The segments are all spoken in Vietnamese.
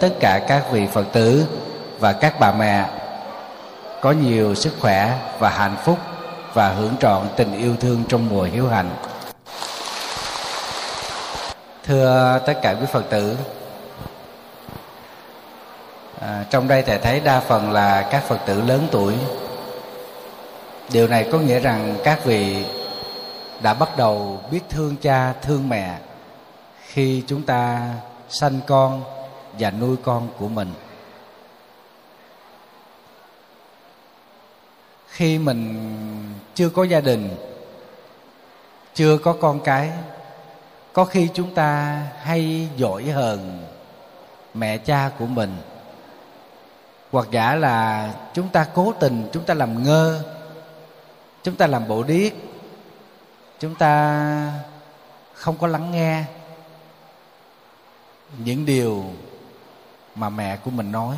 tất cả các vị phật tử và các bà mẹ có nhiều sức khỏe và hạnh phúc và hưởng trọn tình yêu thương trong mùa hiếu hạnh. Thưa tất cả quý phật tử à, trong đây thầy thấy đa phần là các phật tử lớn tuổi. Điều này có nghĩa rằng các vị đã bắt đầu biết thương cha thương mẹ khi chúng ta sanh con và nuôi con của mình. Khi mình chưa có gia đình, chưa có con cái, có khi chúng ta hay dỗi hờn mẹ cha của mình, hoặc giả là chúng ta cố tình, chúng ta làm ngơ, chúng ta làm bộ điếc, chúng ta không có lắng nghe những điều mà mẹ của mình nói.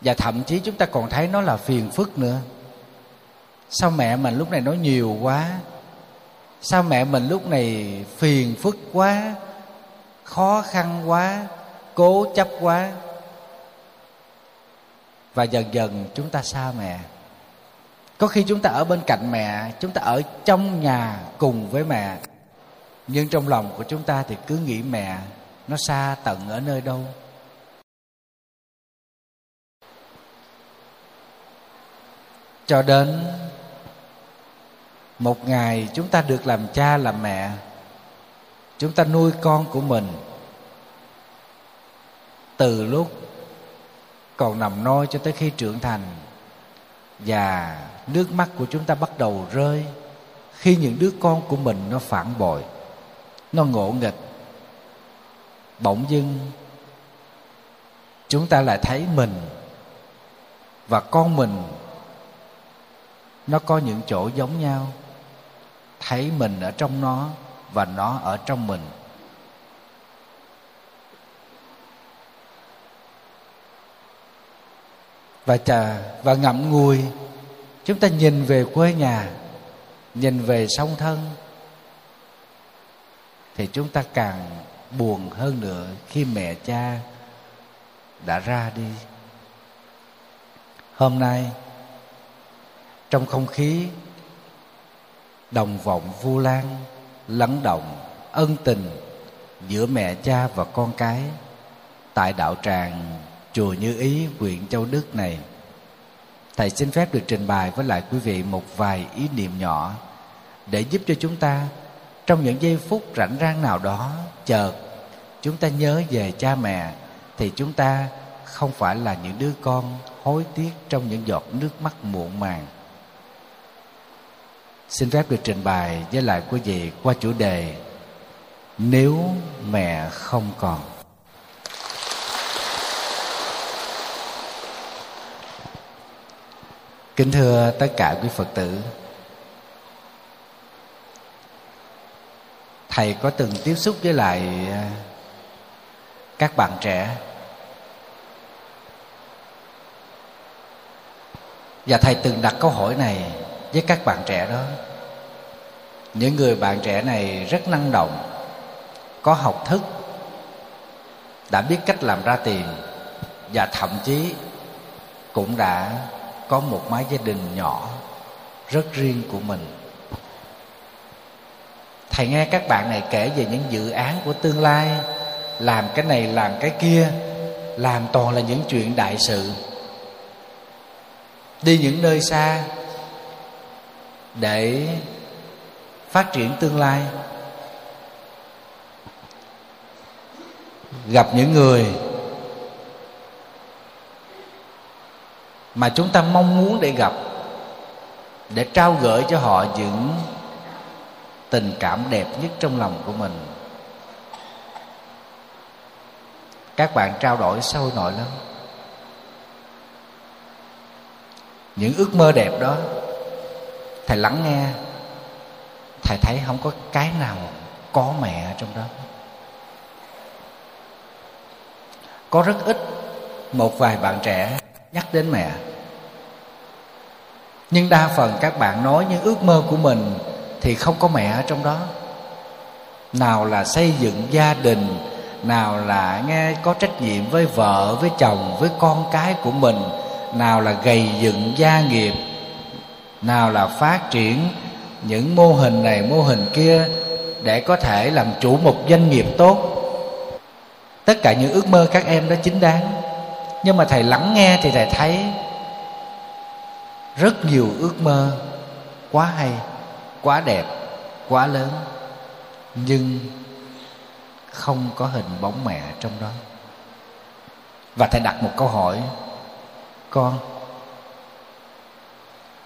Và thậm chí chúng ta còn thấy nó là phiền phức nữa. Sao mẹ mình lúc này nói nhiều quá? Sao mẹ mình lúc này phiền phức quá? Khó khăn quá? Cố chấp quá? Và dần dần chúng ta xa mẹ. Có khi chúng ta ở bên cạnh mẹ, chúng ta ở trong nhà cùng với mẹ. Nhưng trong lòng của chúng ta thì cứ nghĩ mẹ nó xa tận ở nơi đâu. Cho đến một ngày chúng ta được làm cha làm mẹ, chúng ta nuôi con của mình từ lúc còn nằm nôi cho tới khi trưởng thành và nước mắt của chúng ta bắt đầu rơi khi những đứa con của mình nó phản bội, nó ngộ nghịch. Bỗng dưng chúng ta lại thấy mình và con mình nó có những chỗ giống nhau. Thấy mình ở trong nó và nó ở trong mình. Và trà và ngậm ngùi. Chúng ta nhìn về quê nhà, nhìn về sông thân. Thì chúng ta càng buồn hơn nữa khi mẹ cha đã ra đi. Hôm nay trong không khí đồng vọng vu lan, lắng động, ân tình giữa mẹ cha và con cái, tại đạo tràng chùa Như Ý, huyện Châu Đức này, thầy xin phép được trình bày với lại quý vị một vài ý niệm nhỏ để giúp cho chúng ta trong những giây phút rảnh rang nào đó chợt chúng ta nhớ về cha mẹ, thì chúng ta không phải là những đứa con hối tiếc trong những giọt nước mắt muộn màng xin phép được trình bày với lại quý vị qua chủ đề nếu mẹ không còn. Kính thưa tất cả quý phật tử, thầy có từng tiếp xúc với lại à, các bạn trẻ? Và thầy từng đặt câu hỏi này với các bạn trẻ đó. Những người bạn trẻ này rất năng động, có học thức, đã biết cách làm ra tiền và thậm chí cũng đã có một mái gia đình nhỏ rất riêng của mình. Thầy nghe các bạn này kể về những dự án của tương lai, làm cái này, làm cái kia, làm toàn là những chuyện đại sự. Đi những nơi xa để phát triển tương lai. Gặp những người mà chúng ta mong muốn để gặp, để trao gửi cho họ những tình cảm đẹp nhất trong lòng của mình. Các bạn trao đổi sôi nổi lắm. Những ước mơ đẹp đó thầy lắng nghe. Thầy thấy không có cái nào có mẹ trong đó. Có rất ít một vài bạn trẻ nhắc đến mẹ. Nhưng đa phần các bạn nói những ước mơ của mình thì không có mẹ ở trong đó. Nào là xây dựng gia đình, nào là nghe có trách nhiệm với vợ, với chồng, với con cái của mình, nào là gầy dựng gia nghiệp nào là phát triển những mô hình này, mô hình kia để có thể làm chủ một doanh nghiệp tốt. Tất cả những ước mơ các em đó chính đáng. Nhưng mà thầy lắng nghe thì thầy thấy rất nhiều ước mơ, quá hay, quá đẹp, quá lớn, nhưng không có hình bóng mẹ trong đó. Và thầy đặt một câu hỏi, con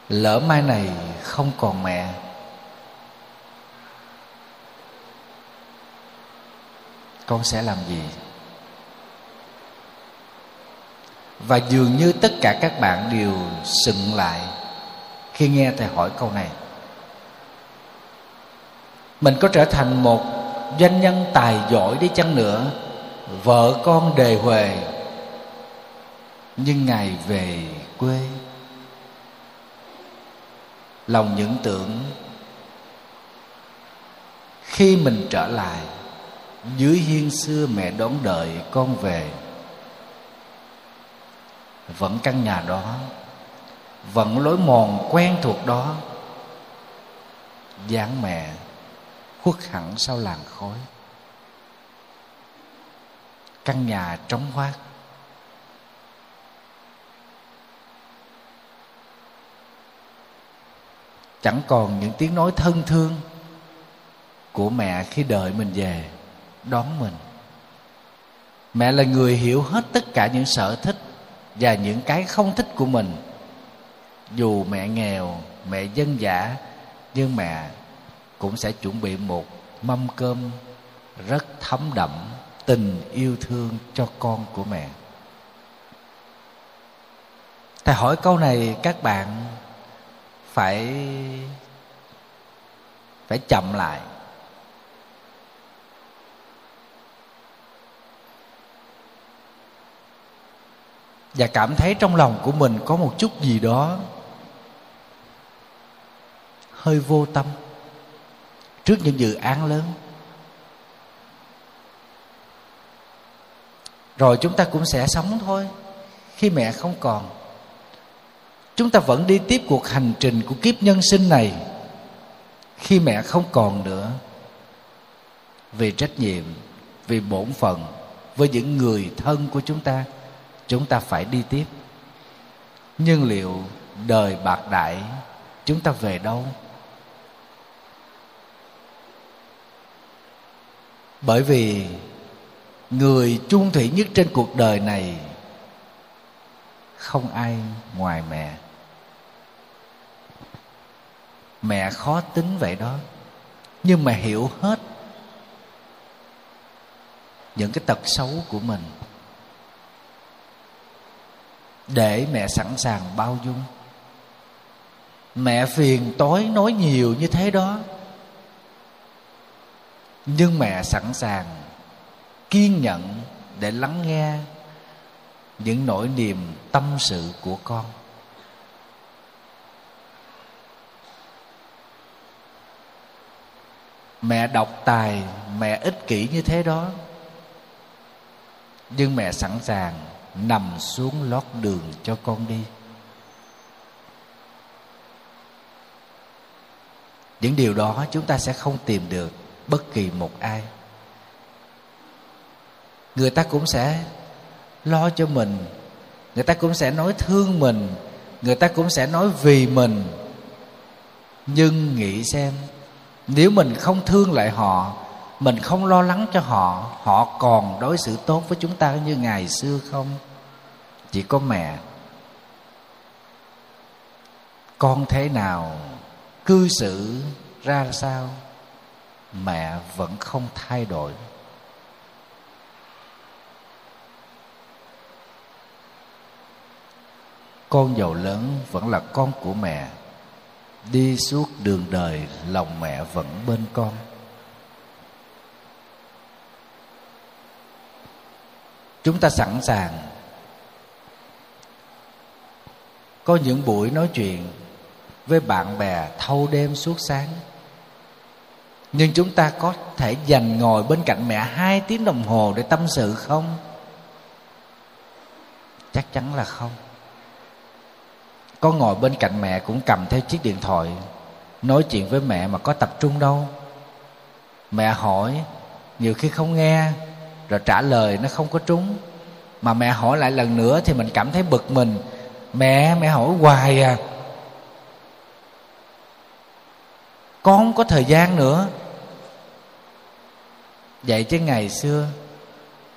lỡ mai này không còn mẹ. Con sẽ làm gì? Và dường như tất cả các bạn đều sừng lại khi nghe thầy hỏi câu này. Mình có trở thành một doanh nhân tài giỏi đi chăng nữa, vợ con đề huề, nhưng ngày về quê lòng những tưởng. Khi mình trở lại, dưới hiên xưa mẹ đón đợi con về. Vẫn căn nhà đó, vẫn lối mòn quen thuộc đó. Dáng mẹ khuất hẳn sau làn khói. Căn nhà trống hoác chẳng còn những tiếng nói thân thương của mẹ khi đợi mình về, đón mình. Mẹ là người hiểu hết tất cả những sở thích và những cái không thích của mình. Dù mẹ nghèo, mẹ dân dã, nhưng mẹ cũng sẽ chuẩn bị một mâm cơm rất thấm đậm tình yêu thương cho con của mẹ. Thầy hỏi câu này, các bạn phải phải chậm lại. Và cảm thấy trong lòng của mình có một chút gì đó hơi vô tâm trước những dự án lớn. Rồi chúng ta cũng sẽ sống thôi, khi mẹ không còn chúng ta vẫn đi tiếp cuộc hành trình của kiếp nhân sinh này khi mẹ không còn nữa. Vì trách nhiệm, vì bổn phận, với những người thân của chúng ta chúng ta phải đi tiếp. Nhưng liệu đời bạc đại chúng ta về đâu? Bởi vì người chung thủy nhất trên cuộc đời này không ai ngoài mẹ mẹ khó tính vậy đó. Nhưng mà hiểu hết những cái tật xấu của mình. Để mẹ sẵn sàng bao dung. Mẹ phiền tối nói nhiều như thế đó. Nhưng mẹ sẵn sàng kiên nhẫn để lắng nghe những nỗi niềm tâm sự của con. Mẹ độc tài, mẹ ích kỷ như thế đó. Nhưng mẹ sẵn sàng nằm xuống lót đường cho con đi. Những điều đó chúng ta sẽ không tìm được bất kỳ một ai. Người ta cũng sẽ lo cho mình, người ta cũng sẽ nói thương mình, người ta cũng sẽ nói vì mình. Nhưng nghĩ xem nếu mình không thương lại họ, mình không lo lắng cho họ họ còn đối xử tốt với chúng ta như ngày xưa không? Chỉ có mẹ. Con thế nào? Cư xử ra sao? Mẹ vẫn không thay đổi. Con giàu lớn vẫn là con của mẹ đi suốt đường đời, lòng mẹ vẫn bên con. Chúng ta sẵn sàng. Có những buổi nói chuyện với bạn bè thâu đêm suốt sáng. Nhưng chúng ta có thể dành ngồi bên cạnh mẹ hai tiếng đồng hồ để tâm sự không? Chắc chắn là không có ngồi bên cạnh mẹ cũng cầm theo chiếc điện thoại, nói chuyện với mẹ mà có tập trung đâu. Mẹ hỏi, nhiều khi không nghe, rồi trả lời nó không có trúng. Mà mẹ hỏi lại lần nữa thì mình cảm thấy bực mình. Mẹ mẹ hỏi hoài à. Con không có thời gian nữa. Vậy chứ ngày xưa,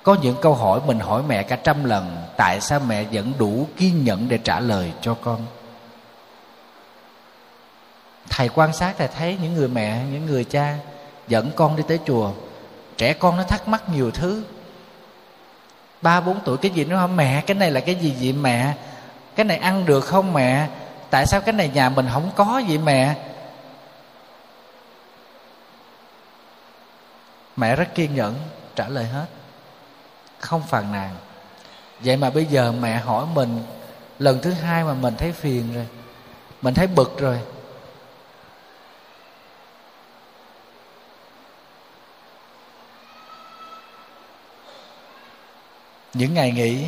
có những câu hỏi mình hỏi mẹ cả trăm lần, tại sao mẹ vẫn đủ kiên nhẫn để trả lời cho con? Thầy quan sát thầy thấy những người mẹ, những người cha dẫn con đi tới chùa. Trẻ con nó thắc mắc nhiều thứ. Ba, bốn tuổi, cái gì nó không? Mẹ, cái này là cái gì vậy mẹ? Cái này ăn được không mẹ? Tại sao cái này nhà mình không có vậy mẹ? Mẹ rất kiên nhẫn, trả lời hết. Không phàn nàn. Vậy mà bây giờ mẹ hỏi mình, lần thứ hai mà mình thấy phiền rồi, mình thấy bực rồi những ngày nghỉ,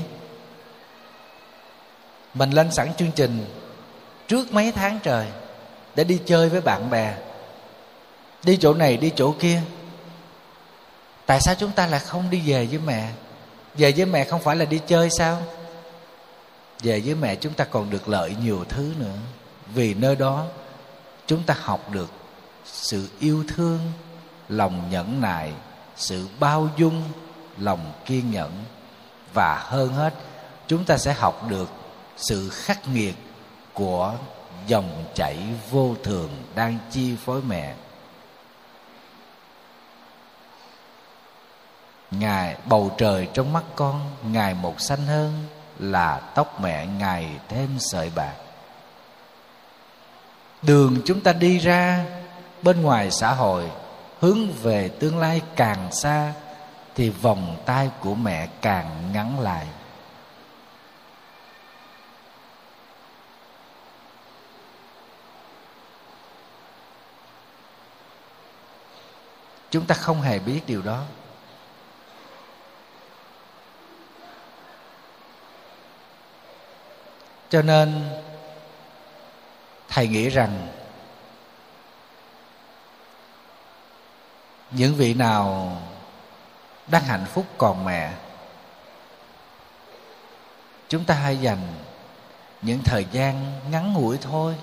mình lên sẵn chương trình trước mấy tháng trời để đi chơi với bạn bè. Đi chỗ này, đi chỗ kia. Tại sao chúng ta lại không đi về với mẹ? Về với mẹ không phải là đi chơi sao? Về với mẹ chúng ta còn được lợi nhiều thứ nữa. Vì nơi đó chúng ta học được sự yêu thương, lòng nhẫn nại, sự bao dung, lòng kiên nhẫn và hơn hết, chúng ta sẽ học được sự khắc nghiệt của dòng chảy vô thường đang chi phối mẹ. Ngài bầu trời trong mắt con ngày một xanh hơn là tóc mẹ ngày thêm sợi bạc. Đường chúng ta đi ra bên ngoài xã hội, hướng về tương lai càng xa thì vòng tay của mẹ càng ngắn lại. Chúng ta không hề biết điều đó. Cho nên, thầy nghĩ rằng, những vị nào đang hạnh phúc còn mẹ. Chúng ta hãy dành những thời gian ngắn ngủi thôi.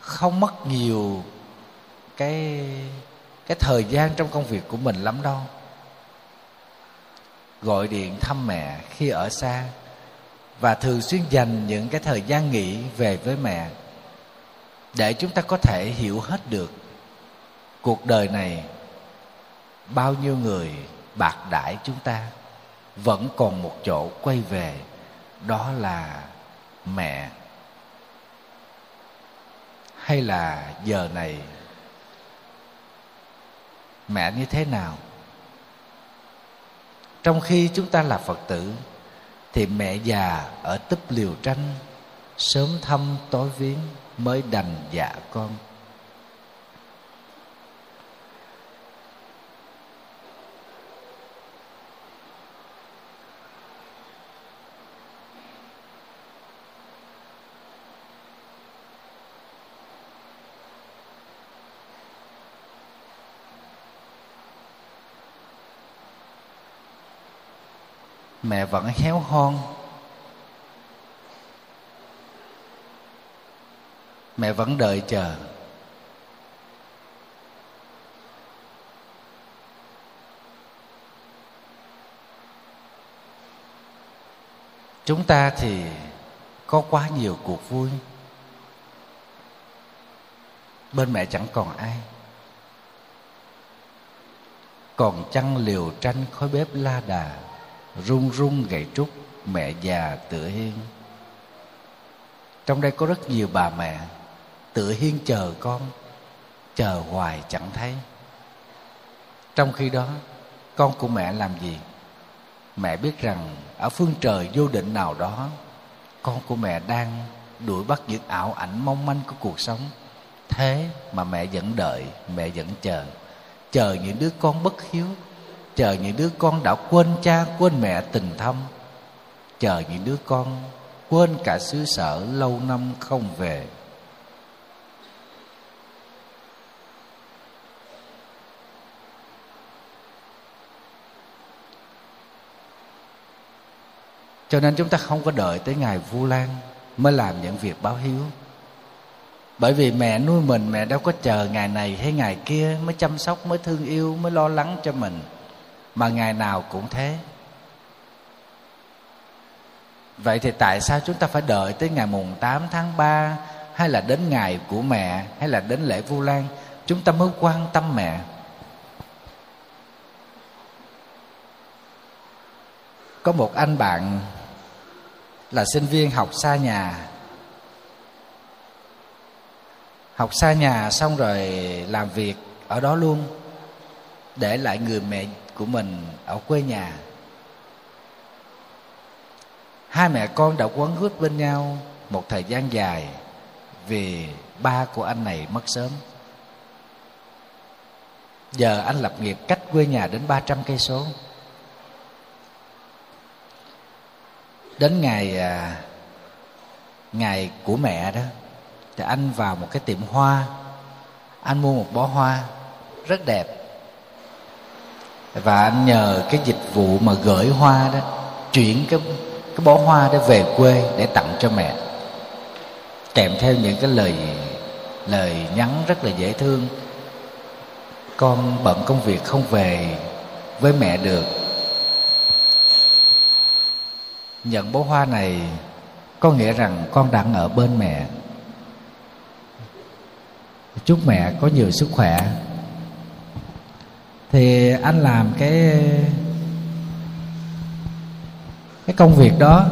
Không mất nhiều cái cái thời gian trong công việc của mình lắm đâu. Gọi điện thăm mẹ khi ở xa và thường xuyên dành những cái thời gian nghỉ về với mẹ để chúng ta có thể hiểu hết được cuộc đời này bao nhiêu người bạc đãi chúng ta, vẫn còn một chỗ quay về, đó là mẹ. Hay là giờ này, mẹ như thế nào? Trong khi chúng ta là phật tử, thì mẹ già ở túp liều tranh sớm thăm tối viếng mới đành dạ con. Mẹ vẫn héo hon. Mẹ vẫn đợi chờ. Chúng ta thì có quá nhiều cuộc vui. Bên mẹ chẳng còn ai. Còn chăn liều tranh khói bếp la đà? Run run gậy trúc, mẹ già tựa hiên. Trong đây có rất nhiều bà mẹ tựa hiên chờ con, chờ hoài chẳng thấy. Trong khi đó, con của mẹ làm gì? Mẹ biết rằng ở phương trời vô định nào đó, con của mẹ đang đuổi bắt những ảo ảnh mong manh của cuộc sống. Thế mà mẹ vẫn đợi, mẹ vẫn chờ. Chờ những đứa con bất hiếu chờ những đứa con đã quên cha, quên mẹ tình thâm. Chờ những đứa con quên cả xứ sở lâu năm không về. Cho nên chúng ta không có đợi tới ngày vu lan mới làm những việc báo hiếu. Bởi vì mẹ nuôi mình, mẹ đâu có chờ ngày này hay ngày kia mới chăm sóc, mới thương yêu, mới lo lắng cho mình mà ngày nào cũng thế. Vậy thì tại sao chúng ta phải đợi tới ngày mùng 8 tháng 3 hay là đến ngày của mẹ, hay là đến lễ vu lan? Chúng ta mới quan tâm mẹ. Có một anh bạn là sinh viên học xa nhà. Học xa nhà xong rồi làm việc ở đó luôn, để lại người mẹ của mình ở quê nhà. Hai mẹ con đã quấn hút bên nhau một thời gian dài vì ba của anh này mất sớm. Giờ anh lập nghiệp cách quê nhà đến 300 cây số. Đến ngày à, ngày của mẹ đó, thì anh vào một cái tiệm hoa. Anh mua một bó hoa rất đẹp và anh nhờ cái dịch vụ mà gửi hoa đó, chuyển cái cái bó hoa đó về quê để tặng cho mẹ. Kèm theo những cái lời lời nhắn rất là dễ thương. Con bận công việc không về với mẹ được. Nhận bó hoa này, có nghĩa rằng con đang ở bên mẹ. Chúc mẹ có nhiều sức khỏe thì anh làm cái cái công việc đó.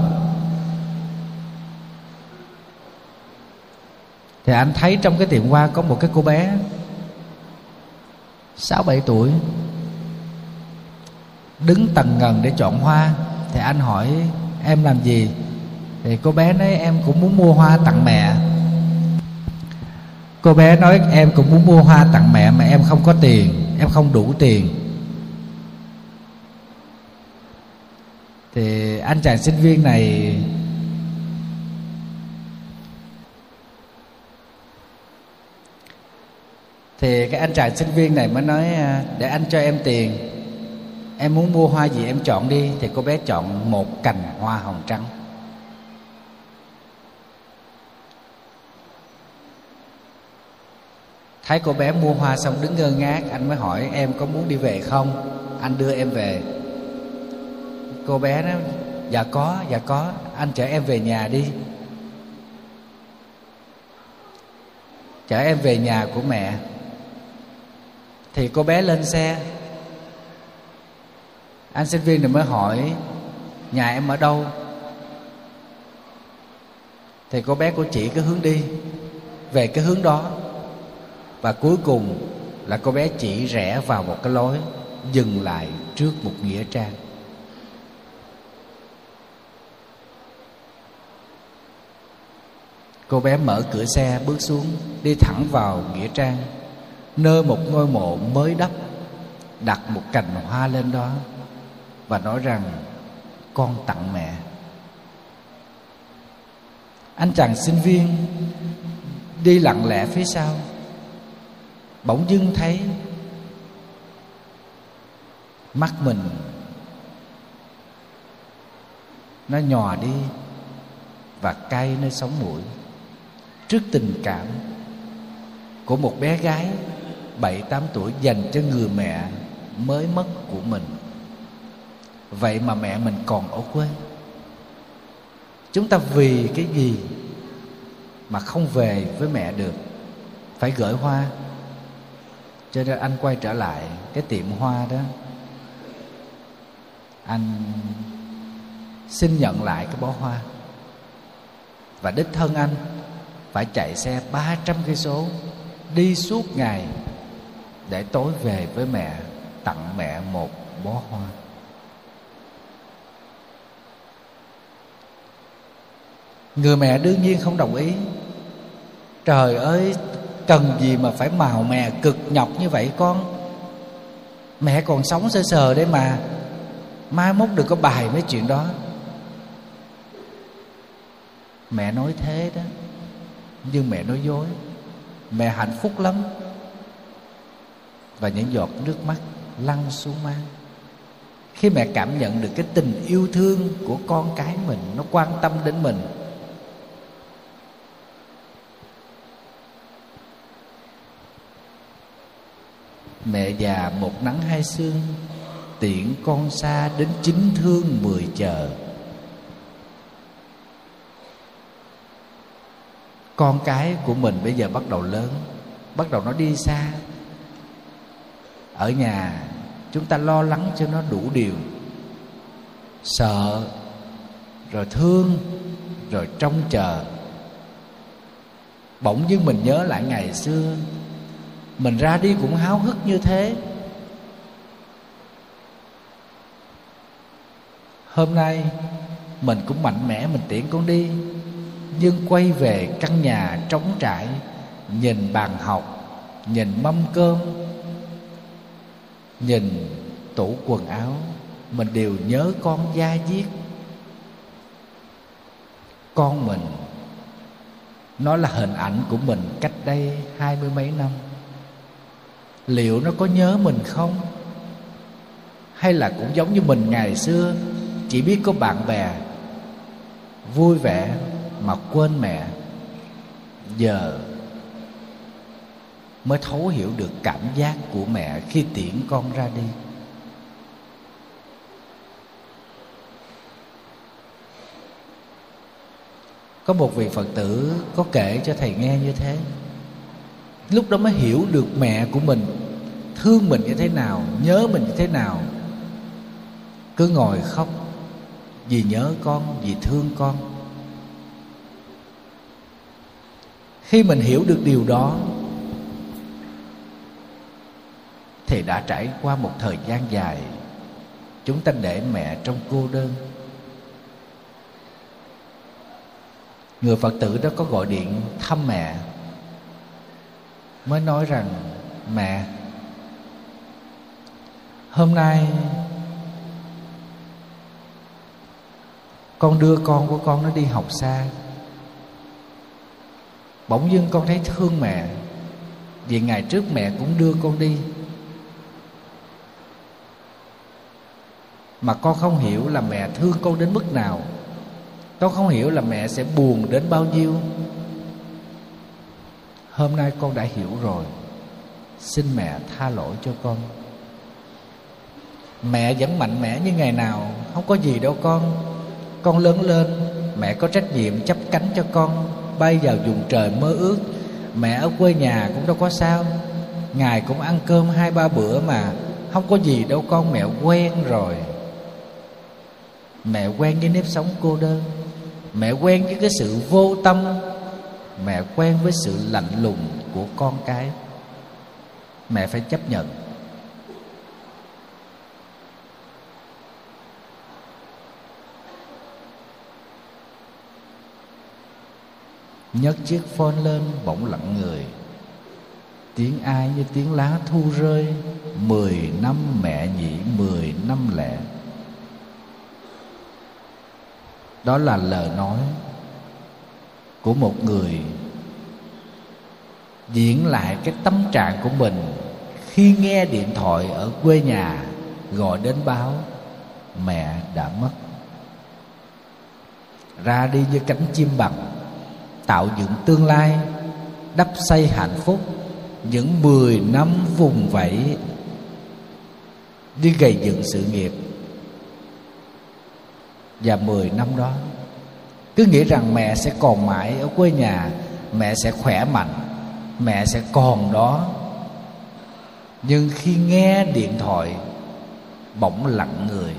Thì anh thấy trong cái tiệm hoa có một cái cô bé sáu bảy tuổi, đứng tầng ngần để chọn hoa. Thì anh hỏi, em làm gì? Thì cô bé nói, em cũng muốn mua hoa tặng mẹ. Cô bé nói, em cũng muốn mua hoa tặng mẹ mà em không có tiền em không đủ tiền. Thì anh chàng sinh viên này thì cái anh chàng sinh viên này mới nói à, để anh cho em tiền. Em muốn mua hoa gì em chọn đi. Thì cô bé chọn một cành hoa hồng trắng. Thấy cô bé mua hoa xong đứng ngơ ngác, anh mới hỏi, em có muốn đi về không? Anh đưa em về. Cô bé nói dạ có dạ có, anh chở em về nhà đi. Chở em về nhà của mẹ. Thì cô bé lên xe. Anh sinh viên này mới hỏi, nhà em ở đâu? Thì cô bé của chị cái hướng đi, về cái hướng đó và cuối cùng là cô bé chỉ rẽ vào một cái lối, dừng lại trước một nghĩa trang. Cô bé mở cửa xe bước xuống, đi thẳng vào nghĩa trang, nơi một ngôi mộ mới đắp, đặt một cành hoa lên đó và nói rằng, con tặng mẹ. Anh chàng sinh viên đi lặng lẽ phía sau bỗng dưng thấy mắt mình nó nhòa đi và cay nơi sống mũi. Trước tình cảm của một bé gái bảy, tám tuổi dành cho người mẹ mới mất của mình. Vậy mà mẹ mình còn ở quê. Chúng ta vì cái gì mà không về với mẹ được? Phải gửi hoa cho nên anh quay trở lại cái tiệm hoa đó. Anh xin nhận lại cái bó hoa. Và đích thân anh phải chạy xe 300 cây số đi suốt ngày để tối về với mẹ, tặng mẹ một bó hoa. Người mẹ đương nhiên không đồng ý. Trời ơi cần gì mà phải màu mè cực nhọc như vậy con? Mẹ còn sống sơ sờ đấy mà. Mai mốt đừng có bài mấy chuyện đó. Mẹ nói thế đó, nhưng mẹ nói dối. Mẹ hạnh phúc lắm. Và những giọt nước mắt lăn xuống má. Khi mẹ cảm nhận được cái tình yêu thương của con cái mình, nó quan tâm đến mình mẹ già một nắng hai sương, tiễn con xa đến chính thương mười chờ. Con cái của mình bây giờ bắt đầu lớn, bắt đầu nó đi xa. Ở nhà, chúng ta lo lắng cho nó đủ điều. Sợ, rồi thương, rồi trông chờ. Bỗng dưng mình nhớ lại ngày xưa mình ra đi cũng háo hức như thế. Hôm nay, mình cũng mạnh mẽ, mình tiễn con đi. Nhưng quay về căn nhà trống trải, nhìn bàn học, nhìn mâm cơm, nhìn tủ quần áo, mình đều nhớ con da diết. Con mình, nó là hình ảnh của mình cách đây hai mươi mấy năm liệu nó có nhớ mình không? Hay là cũng giống như mình ngày xưa, chỉ biết có bạn bè, vui vẻ mà quên mẹ. Giờ mới thấu hiểu được cảm giác của mẹ khi tiễn con ra đi. Có một vị phật tử có kể cho thầy nghe như thế lúc đó mới hiểu được mẹ của mình, thương mình như thế nào, nhớ mình như thế nào. Cứ ngồi khóc, vì nhớ con, vì thương con. Khi mình hiểu được điều đó, thì đã trải qua một thời gian dài, chúng ta để mẹ trong cô đơn. Người phật tử đó có gọi điện thăm mẹ mới nói rằng, mẹ, hôm nay con đưa con của con nó đi học xa. Bỗng dưng con thấy thương mẹ, vì ngày trước mẹ cũng đưa con đi. Mà con không hiểu là mẹ thương con đến mức nào. Con không hiểu là mẹ sẽ buồn đến bao nhiêu hôm nay con đã hiểu rồi. Xin mẹ tha lỗi cho con. Mẹ vẫn mạnh mẽ như ngày nào, không có gì đâu con. Con lớn lên, mẹ có trách nhiệm chấp cánh cho con. Bay vào vùng trời mơ ước, mẹ ở quê nhà cũng đâu có sao. Ngài cũng ăn cơm hai ba bữa mà, không có gì đâu con. Mẹ quen rồi. Mẹ quen với nếp sống cô đơn. Mẹ quen với cái sự vô tâm mẹ quen với sự lạnh lùng của con cái. Mẹ phải chấp nhận. Nhấc chiếc phone lên, bỗng lặng người. Tiếng ai như tiếng lá thu rơi, mười năm mẹ nhị mười năm lẻ. Đó là lời nói của một người diễn lại cái tâm trạng của mình khi nghe điện thoại ở quê nhà gọi đến báo mẹ đã mất. Ra đi như cánh chim bằng, tạo dựng tương lai, đắp xây hạnh phúc những mười năm vùng vẫy, đi gây dựng sự nghiệp. Và mười năm đó cứ nghĩ rằng mẹ sẽ còn mãi ở quê nhà, mẹ sẽ khỏe mạnh, mẹ sẽ còn đó. Nhưng khi nghe điện thoại, bỗng lặng người.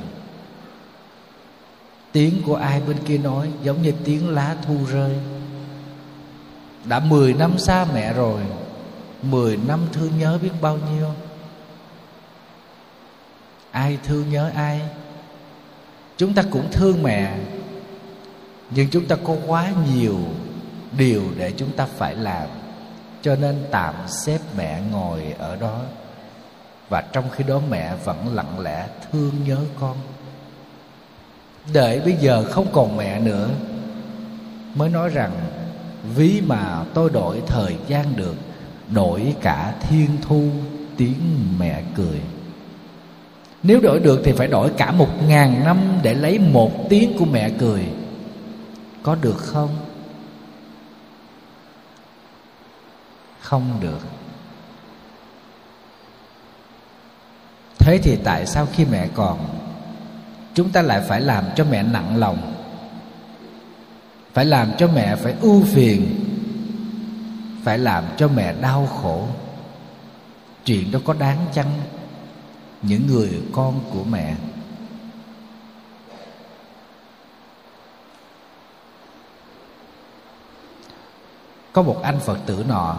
Tiếng của ai bên kia nói giống như tiếng lá thu rơi. Đã mười năm xa mẹ rồi, mười năm thương nhớ biết bao nhiêu? Ai thương nhớ ai? Chúng ta cũng thương mẹ nhưng chúng ta có quá nhiều điều để chúng ta phải làm. Cho nên tạm xếp mẹ ngồi ở đó. Và trong khi đó mẹ vẫn lặng lẽ thương nhớ con. Đợi bây giờ không còn mẹ nữa, mới nói rằng ví mà tôi đổi thời gian được, đổi cả thiên thu tiếng mẹ cười. Nếu đổi được thì phải đổi cả một ngàn năm để lấy một tiếng của mẹ cười có được không? Không được. Thế thì tại sao khi mẹ còn, chúng ta lại phải làm cho mẹ nặng lòng? Phải làm cho mẹ phải ưu phiền? Phải làm cho mẹ đau khổ? Chuyện đó có đáng chăng? Những người con của mẹ. Có một anh phật tử nọ.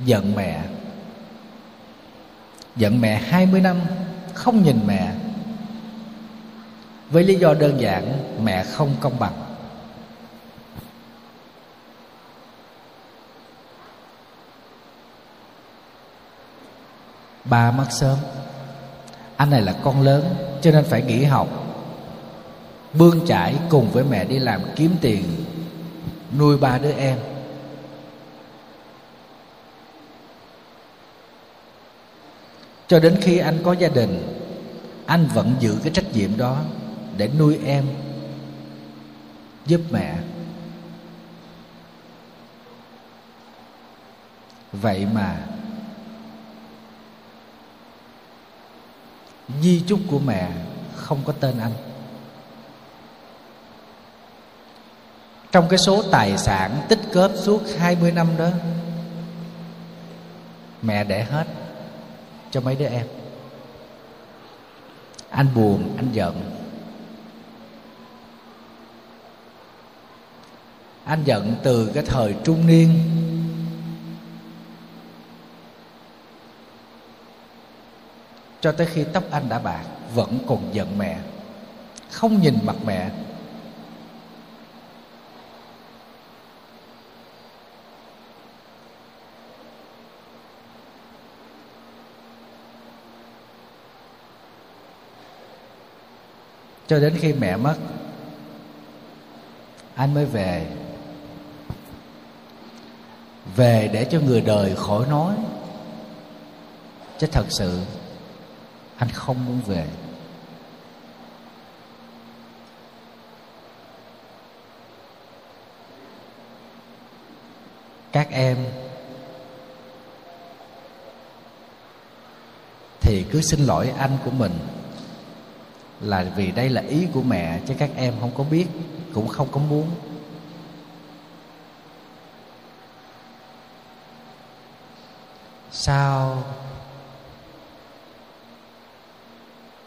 Giận mẹ. Giận mẹ 20 năm, không nhìn mẹ. Với lý do đơn giản, mẹ không công bằng. Ba mất sớm. Anh này là con lớn, cho nên phải nghỉ học. Bươn chải cùng với mẹ đi làm kiếm tiền nuôi ba đứa em. Cho đến khi anh có gia đình, anh vẫn giữ cái trách nhiệm đó để nuôi em, giúp mẹ. Vậy mà, di chúc của mẹ không có tên anh. Trong cái số tài sản tích góp suốt 20 năm đó, mẹ để hết cho mấy đứa em. Anh buồn, anh giận. Anh giận từ cái thời trung niên. Cho tới khi tóc anh đã bạc, vẫn còn giận mẹ. Không nhìn mặt mẹ. Cho đến khi mẹ mất, anh mới về. Về để cho người đời khỏi nói. Chứ thật sự, anh không muốn về. Các em thì cứ xin lỗi anh của mình là vì đây là ý của mẹ, chứ các em không có biết, cũng không có muốn. Sao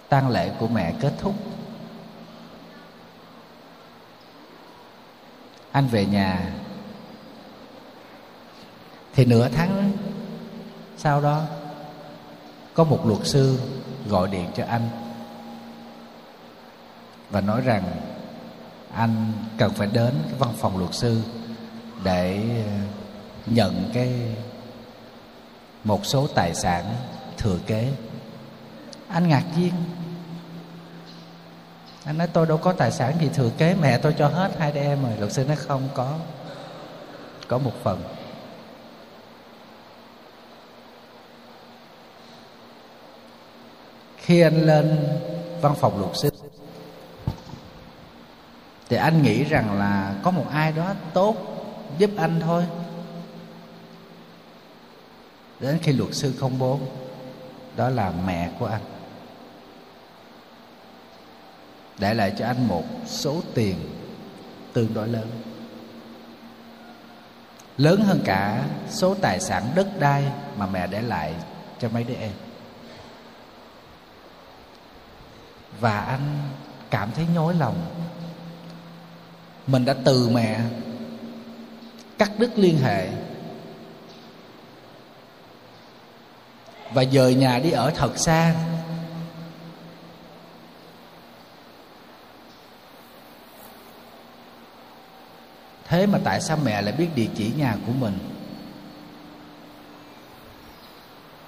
tang lễ của mẹ kết thúc, anh về nhà. Thì nửa tháng sau đó, có một luật sư gọi điện cho anh và nói rằng anh cần phải đến cái văn phòng luật sư để ờ, nhận cái một số tài sản thừa kế. Anh ngạc nhiên. Anh nói, tôi đâu có tài sản gì thừa kế, mẹ tôi cho hết, hai đứa em rồi. Luật sư nói, không có. Có một phần. Khi anh lên văn phòng luật sư thì anh nghĩ rằng là có một ai đó tốt giúp anh thôi. Đến khi luật sư công bố, đó là mẹ của anh. Để lại cho anh một số tiền tương đối lớn. Lớn hơn cả số tài sản đất đai mà mẹ để lại cho mấy đứa em. Và anh cảm thấy nhói lòng mình đã từ mẹ, cắt đứt liên hệ và dời nhà đi ở thật xa. Thế mà tại sao mẹ lại biết địa chỉ nhà của mình?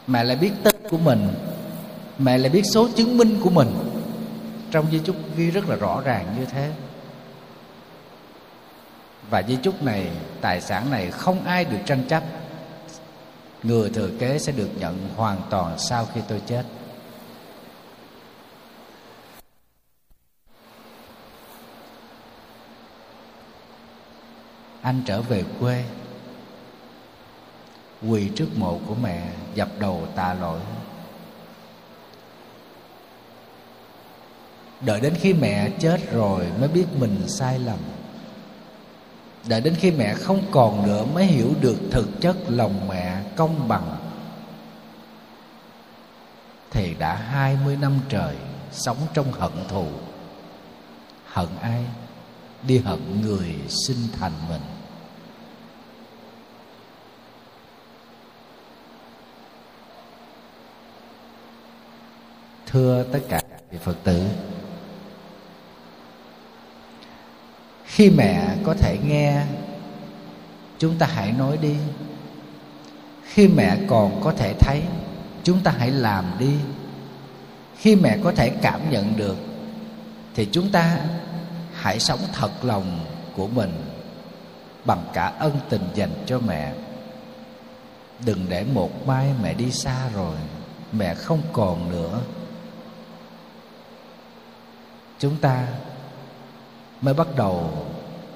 Mẹ lại biết tên của mình. Mẹ lại biết số chứng minh của mình. Trong di chúc ghi rất là rõ ràng như thế và di chúc này, tài sản này không ai được tranh chấp. Người thừa kế sẽ được nhận hoàn toàn sau khi tôi chết. Anh trở về quê. Quỳ trước mộ của mẹ, dập đầu tạ lỗi. Đợi đến khi mẹ chết rồi mới biết mình sai lầm đợi đến khi mẹ không còn nữa mới hiểu được thực chất lòng mẹ công bằng. Thì đã hai mươi năm trời sống trong hận thù. Hận ai? Đi hận người sinh thành mình. Thưa tất cả vị phật tử khi mẹ có thể nghe, chúng ta hãy nói đi. Khi mẹ còn có thể thấy, chúng ta hãy làm đi. Khi mẹ có thể cảm nhận được, thì chúng ta hãy sống thật lòng của mình bằng cả ân tình dành cho mẹ. Đừng để một mai mẹ đi xa rồi, mẹ không còn nữa. Chúng ta mới bắt đầu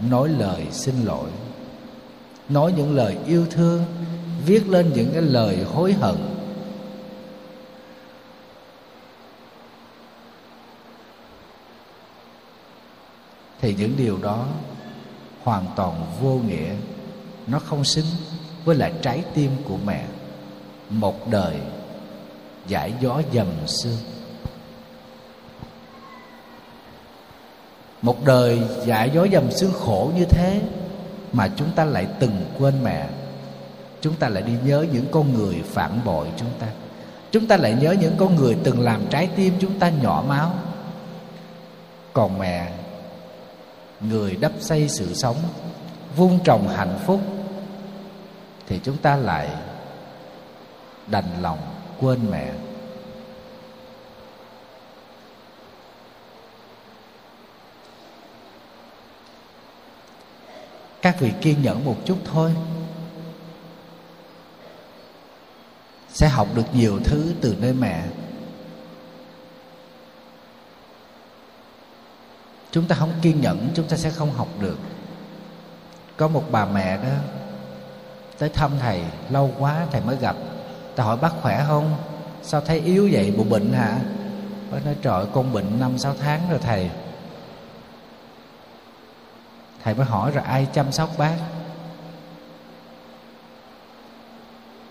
nói lời xin lỗi. Nói những lời yêu thương, viết lên những cái lời hối hận. Thì những điều đó hoàn toàn vô nghĩa. Nó không xứng với lại trái tim của mẹ. Một đời giải gió dầm sương. Một đời dại dối dầm xương khổ như thế mà chúng ta lại từng quên mẹ. Chúng ta lại đi nhớ những con người phản bội chúng ta. Chúng ta lại nhớ những con người từng làm trái tim chúng ta nhỏ máu. Còn mẹ, người đắp xây sự sống vun trồng hạnh phúc, thì chúng ta lại đành lòng quên mẹ. Các vị kiên nhẫn một chút thôi. Sẽ học được nhiều thứ từ nơi mẹ. Chúng ta không kiên nhẫn, chúng ta sẽ không học được. Có một bà mẹ đó, tới thăm thầy lâu quá, thầy mới gặp. Ta hỏi, bác khỏe không? Sao thấy yếu vậy bộ bệnh hả? Bác nói, trời con bệnh năm sáu tháng rồi thầy thầy mới hỏi rồi ai chăm sóc bác?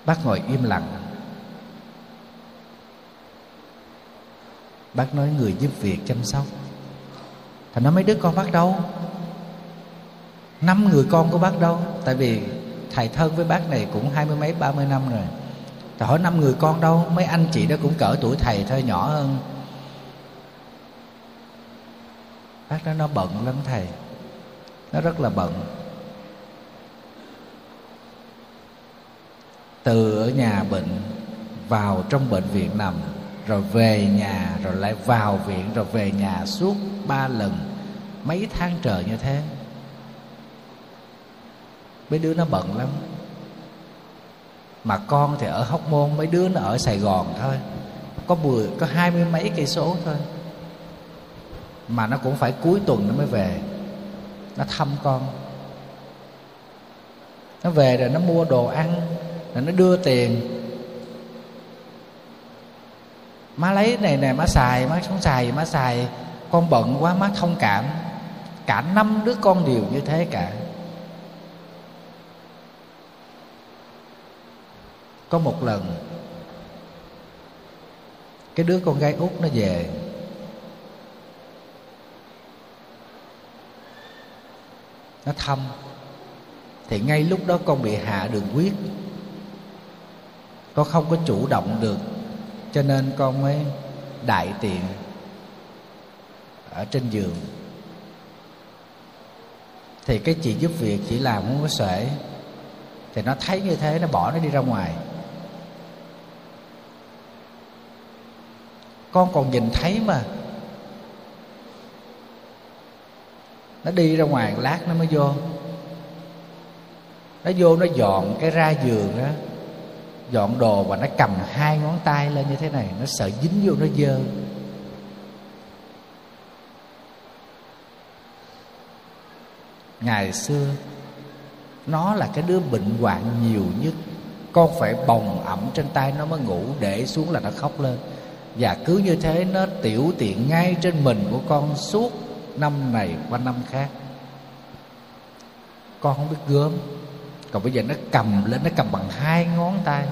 Bác ngồi im lặng. Bác nói người giúp việc chăm sóc. Thầy nói mấy đứa con bác đâu? Năm người con của bác đâu? Tại vì thầy thân với bác này cũng hai mươi mấy, ba mươi năm rồi. Thầy hỏi năm người con đâu? Mấy anh chị đó cũng cỡ tuổi thầy thôi, nhỏ hơn. Bác nói nó bận lắm thầy nó rất là bận. Từ ở nhà bệnh, vào trong bệnh viện nằm, rồi về nhà, rồi lại vào viện, rồi về nhà suốt ba lần, mấy tháng trời như thế. Mấy đứa nó bận lắm. Mà con thì ở hóc môn, mấy đứa nó ở sài gòn thôi. Có mười, có hai mươi mấy cây số thôi. Mà nó cũng phải cuối tuần nó mới về nó thăm con. Nó về rồi nó mua đồ ăn, rồi nó đưa tiền. Má lấy này nè, má xài, má không xài má xài. Con bận quá, má thông cảm. Cả năm đứa con đều như thế cả. Có một lần, cái đứa con gái út nó về. Nó thâm. Thì ngay lúc đó con bị hạ đường huyết. Con không có chủ động được. Cho nên con mới đại tiện ở trên giường. Thì cái chị giúp việc chỉ làm không có sể, thì nó thấy như thế nó bỏ nó đi ra ngoài. Con còn nhìn thấy mà nó đi ra ngoài lát nó mới vô. Nó vô nó dọn cái ra giường á, dọn đồ và nó cầm hai ngón tay lên như thế này, nó sợ dính vô nó dơ. Ngày xưa, nó là cái đứa bệnh hoạn nhiều nhất. Con phải bồng ẩm trên tay nó mới ngủ, để xuống là nó khóc lên. Và cứ như thế, nó tiểu tiện ngay trên mình của con suốt năm này qua năm khác. Con không biết gớm. Còn bây giờ nó cầm lên, nó cầm bằng hai ngón tay.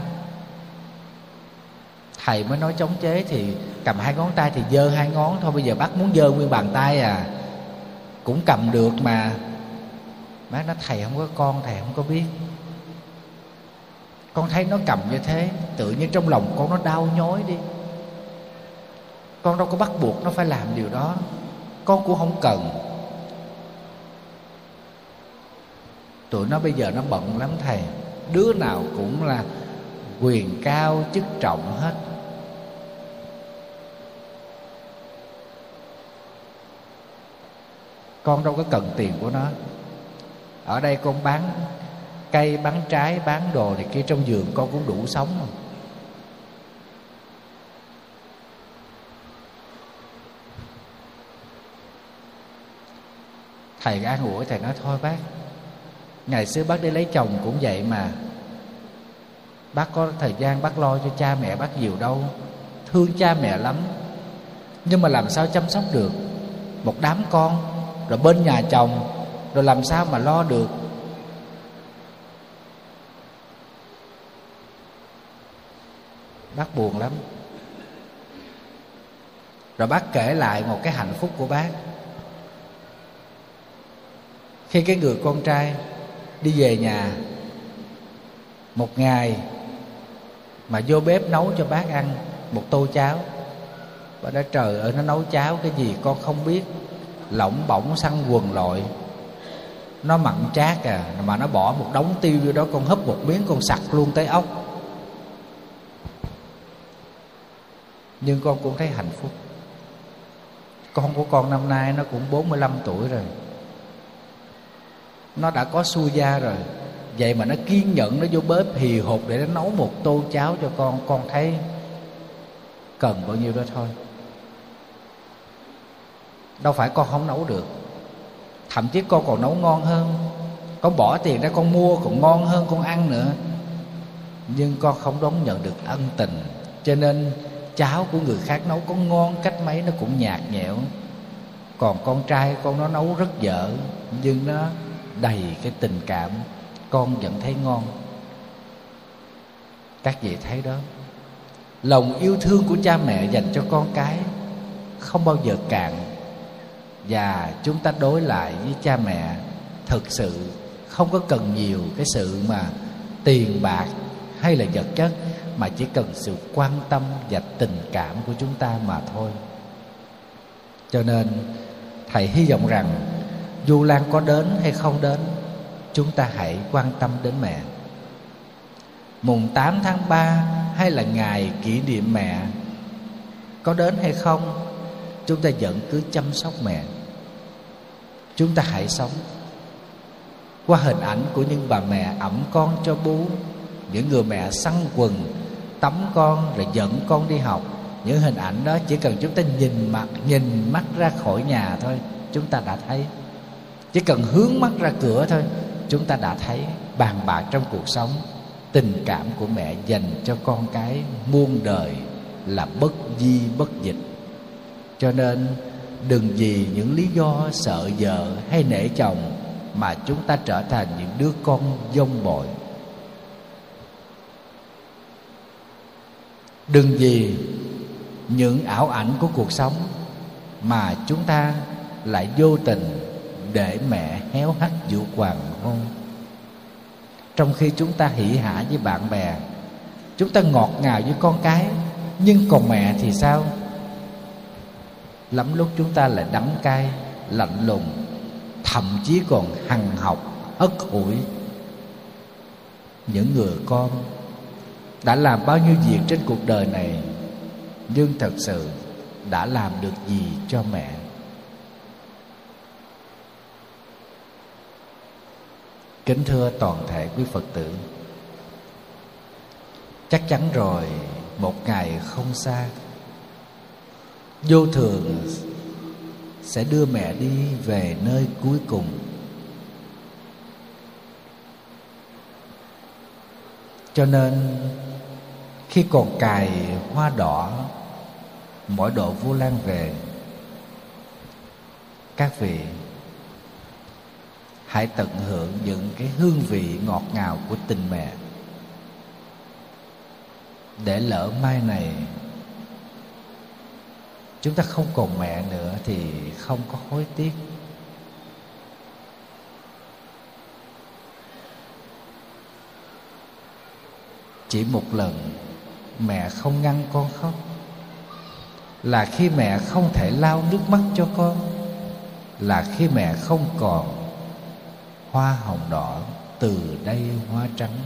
Thầy mới nói chống chế thì cầm hai ngón tay thì dơ hai ngón thôi. Bây giờ bắt muốn dơ nguyên bàn tay à cũng cầm được mà. Bác nói, thầy không có con, thầy không có biết. Con thấy nó cầm như thế, tự nhiên trong lòng con nó đau nhói đi. Con đâu có bắt buộc nó phải làm điều đó con cũng không cần. Tụi nó bây giờ nó bận lắm thầy. Đứa nào cũng là quyền cao chức trọng hết. Con đâu có cần tiền của nó. Ở đây con bán cây, bán trái, bán đồ này kia trong giường con cũng đủ sống mà. Thầy an ủi thầy nói, thôi bác, ngày xưa bác đi lấy chồng cũng vậy mà. Bác có thời gian bác lo cho cha mẹ bác nhiều đâu, thương cha mẹ lắm. Nhưng mà làm sao chăm sóc được? Một đám con, rồi bên nhà chồng, rồi làm sao mà lo được? Bác buồn lắm. Rồi bác kể lại một cái hạnh phúc của bác khi cái người con trai đi về nhà, một ngày mà vô bếp nấu cho bác ăn một tô cháo và đã trời ơi, nó nấu cháo cái gì con không biết. Lỏng bỏng xăng quần lội. Nó mặn chát à mà nó bỏ một đống tiêu vô đó, con hấp một miếng con sặc luôn tới ốc. Nhưng con cũng thấy hạnh phúc. Con của con năm nay nó cũng 45 tuổi rồi nó đã có xu gia rồi. Vậy mà nó kiên nhẫn, nó vô bếp hì hục để nó nấu một tô cháo cho con. Con thấy cần bao nhiêu đó thôi. Đâu phải con không nấu được. Thậm chí con còn nấu ngon hơn. Con bỏ tiền ra con mua còn ngon hơn con ăn nữa. Nhưng con không đón nhận được ân tình. Cho nên cháo của người khác nấu có ngon cách mấy nó cũng nhạt nhẽo. Còn con trai con nó nấu rất dở. Nhưng nó đầy cái tình cảm. Con vẫn thấy ngon. Các vị thấy đó. Lòng yêu thương của cha mẹ dành cho con cái không bao giờ cạn. Và chúng ta đối lại với cha mẹ, thực sự không có cần nhiều cái sự mà tiền bạc hay là vật chất, mà chỉ cần sự quan tâm và tình cảm của chúng ta mà thôi. Cho nên, thầy hy vọng rằng dù lan có đến hay không đến, chúng ta hãy quan tâm đến mẹ. Mùng 8 tháng 3 hay là ngày kỷ niệm mẹ, có đến hay không, chúng ta vẫn cứ chăm sóc mẹ. Chúng ta hãy sống qua hình ảnh của những bà mẹ ẩm con cho bú, những người mẹ săn quần, tắm con rồi dẫn con đi học. Những hình ảnh đó chỉ cần chúng ta nhìn mặt, nhìn mắt ra khỏi nhà thôi, chúng ta đã thấy chỉ cần hướng mắt ra cửa thôi, chúng ta đã thấy bàn bạc trong cuộc sống, tình cảm của mẹ dành cho con cái muôn đời là bất di bất dịch. Cho nên, đừng vì những lý do sợ vợ hay nể chồng mà chúng ta trở thành những đứa con dông bội đừng vì những ảo ảnh của cuộc sống mà chúng ta lại vô tình để mẹ héo hắt vụ hoàng hôn. Trong khi chúng ta hỉ hả với bạn bè, chúng ta ngọt ngào với con cái, nhưng còn mẹ thì sao? Lắm lúc chúng ta lại đắng cay, lạnh lùng, thậm chí còn hằng học ất ủi. những người con đã làm bao nhiêu việc trên cuộc đời này, nhưng thật sự đã làm được gì cho mẹ? Kính thưa toàn thể quý phật tử, chắc chắn rồi, một ngày không xa, vô thường sẽ đưa mẹ đi về nơi cuối cùng. Cho nên, khi còn cài hoa đỏ, mỗi độ vô lan về, các vị hãy tận hưởng những cái hương vị ngọt ngào của tình mẹ. Để lỡ mai này, chúng ta không còn mẹ nữa thì không có hối tiếc. Chỉ một lần, mẹ không ngăn con khóc là khi mẹ không thể lau nước mắt cho con, là khi mẹ không còn hoa hồng đỏ từ đây hoa trắng.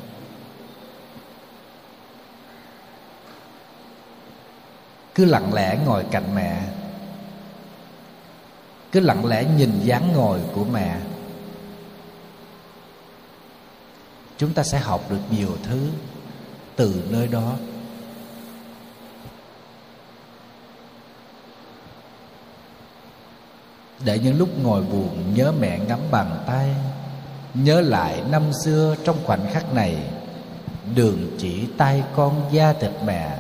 Cứ lặng lẽ ngồi cạnh mẹ. Cứ lặng lẽ nhìn dáng ngồi của mẹ. Chúng ta sẽ học được nhiều thứ từ nơi đó. Để những lúc ngồi buồn nhớ mẹ ngắm bàn tay nhớ lại năm xưa trong khoảnh khắc này, đường chỉ tay con da thịt mẹ,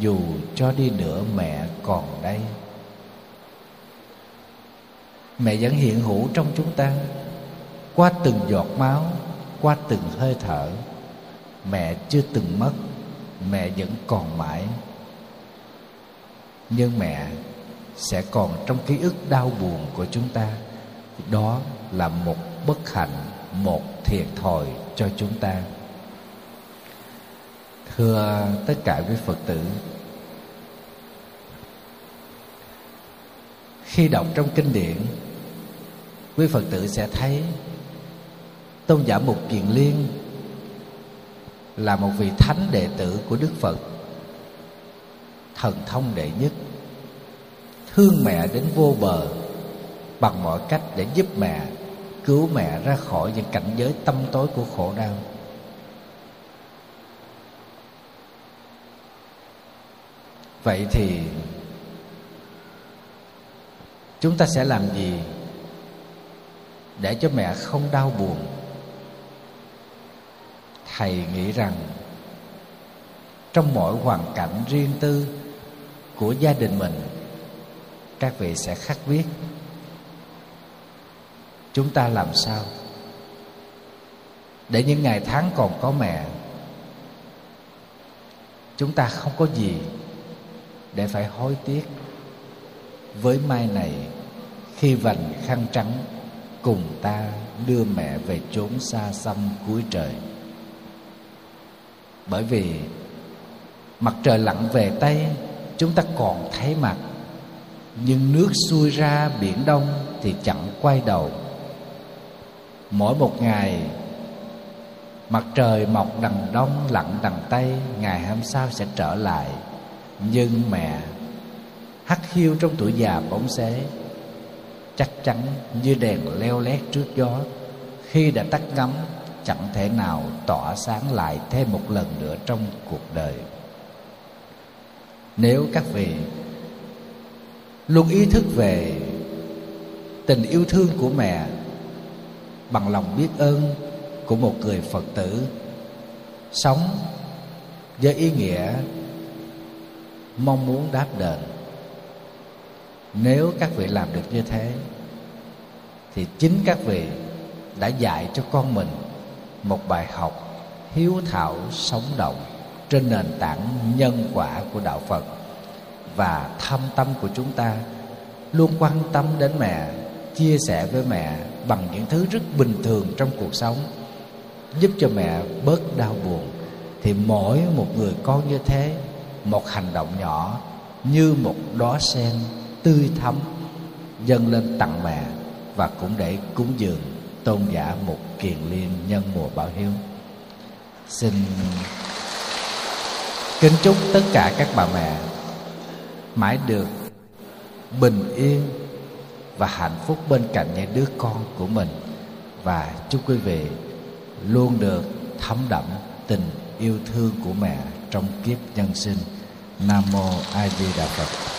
dù cho đi nữa mẹ còn đây. Mẹ vẫn hiện hữu trong chúng ta, qua từng giọt máu, qua từng hơi thở. Mẹ chưa từng mất, mẹ vẫn còn mãi. Nhưng mẹ sẽ còn trong ký ức đau buồn của chúng ta. Đó là một bất hạnh một thiệt thòi cho chúng ta. Thưa tất cả quý phật tử, khi đọc trong kinh điển, quý phật tử sẽ thấy tôn giả mục kiền liên là một vị thánh đệ tử của đức phật, thần thông đệ nhất, thương mẹ đến vô bờ bằng mọi cách để giúp mẹ cứu mẹ ra khỏi những cảnh giới tâm tối của khổ đau. Vậy thì chúng ta sẽ làm gì để cho mẹ không đau buồn? Thầy nghĩ rằng trong mỗi hoàn cảnh riêng tư của gia đình mình, các vị sẽ khắc viết chúng ta làm sao? Để những ngày tháng còn có mẹ, chúng ta không có gì để phải hối tiếc. Với mai này, khi vành khăn trắng cùng ta đưa mẹ về chốn xa xăm cuối trời. Bởi vì mặt trời lặn về tây, chúng ta còn thấy mặt. Nhưng nước xuôi ra biển đông thì chẳng quay đầu mỗi một ngày, mặt trời mọc đằng đông, lặn đằng tây, ngày hôm sau sẽ trở lại. Nhưng mẹ hắt hiu trong tuổi già bóng xế. Chắc chắn như đèn leo lét trước gió, khi đã tắt ngắm chẳng thể nào tỏa sáng lại thêm một lần nữa trong cuộc đời. Nếu các vị luôn ý thức về tình yêu thương của mẹ bằng lòng biết ơn của một người phật tử. Sống với ý nghĩa mong muốn đáp đền. Nếu các vị làm được như thế, thì chính các vị đã dạy cho con mình một bài học hiếu thảo sống động trên nền tảng nhân quả của đạo phật. Và thâm tâm của chúng ta luôn quan tâm đến mẹ, chia sẻ với mẹ bằng những thứ rất bình thường trong cuộc sống, giúp cho mẹ bớt đau buồn. Thì mỗi một người con như thế, một hành động nhỏ như một đóa sen tươi thắm, dâng lên tặng mẹ và cũng để cúng dường tôn giả một kiền liên nhân mùa bảo hiếu xin kính chúc tất cả các bà mẹ mãi được bình yên và hạnh phúc bên cạnh những đứa con của mình. Và chúc quý vị luôn được thấm đậm tình yêu thương của mẹ trong kiếp nhân sinh. Nam mô a di đà phật.